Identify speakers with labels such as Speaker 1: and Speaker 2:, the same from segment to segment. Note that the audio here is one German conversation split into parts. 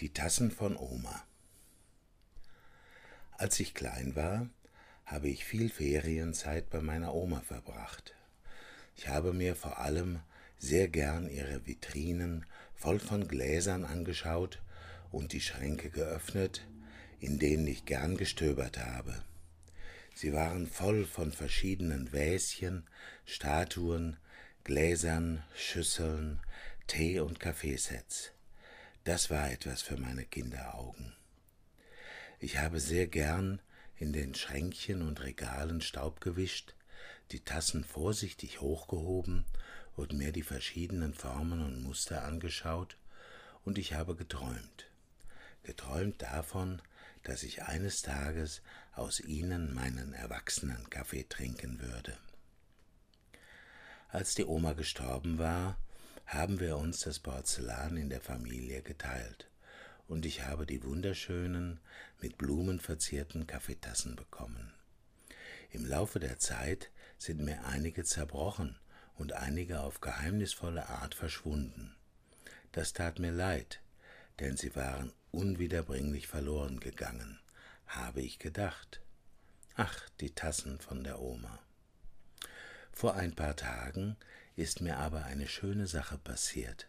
Speaker 1: Die Tassen von Oma. Als ich klein war, habe ich viel Ferienzeit bei meiner Oma verbracht. Ich habe mir vor allem sehr gern ihre Vitrinen voll von Gläsern angeschaut und die Schränke geöffnet, in denen ich gern gestöbert habe. Sie waren voll von verschiedenen Väschen, Statuen, Gläsern, Schüsseln, Tee- und Kaffeesets. Das war etwas für meine Kinderaugen. Ich habe sehr gern in den Schränkchen und Regalen Staub gewischt, die Tassen vorsichtig hochgehoben und mir die verschiedenen Formen und Muster angeschaut, und ich habe geträumt. Geträumt davon, dass ich eines Tages aus ihnen meinen Erwachsenen Kaffee trinken würde. Als die Oma gestorben war, haben wir uns das Porzellan in der Familie geteilt, und ich habe die wunderschönen, mit Blumen verzierten Kaffeetassen bekommen. Im Laufe der Zeit sind mir einige zerbrochen und einige auf geheimnisvolle Art verschwunden. Das tat mir leid, denn sie waren unwiederbringlich verloren gegangen, habe ich gedacht. Ach, die Tassen von der Oma. Vor ein paar Tagen ist mir aber eine schöne Sache passiert.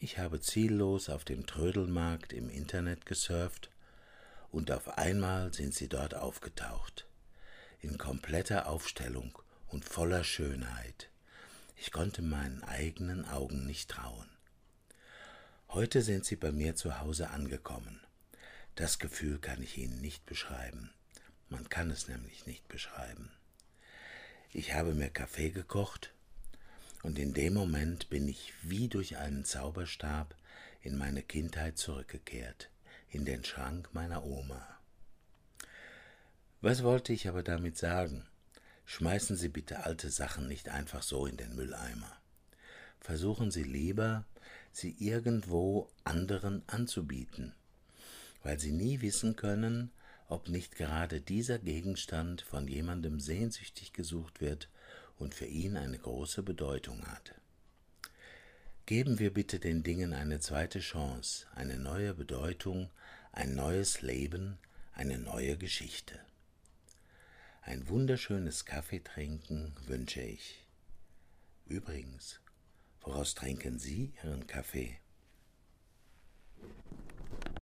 Speaker 1: Ich habe ziellos auf dem Trödelmarkt im Internet gesurft und auf einmal sind sie dort aufgetaucht. In kompletter Aufstellung und voller Schönheit. Ich konnte meinen eigenen Augen nicht trauen. Heute sind sie bei mir zu Hause angekommen. Das Gefühl kann ich Ihnen nicht beschreiben. Man kann es nämlich nicht beschreiben. Ich habe mir Kaffee gekocht und in dem Moment bin ich wie durch einen Zauberstab in meine Kindheit zurückgekehrt, in den Schrank meiner Oma. Was wollte ich aber damit sagen? Schmeißen Sie bitte alte Sachen nicht einfach so in den Mülleimer. Versuchen Sie lieber, sie irgendwo anderen anzubieten, weil Sie nie wissen können, ob nicht gerade dieser Gegenstand von jemandem sehnsüchtig gesucht wird und für ihn eine große Bedeutung hat. Geben wir bitte den Dingen eine zweite Chance, eine neue Bedeutung, ein neues Leben, eine neue Geschichte. Ein wunderschönes Kaffee trinken wünsche ich. Übrigens, woraus trinken Sie Ihren Kaffee?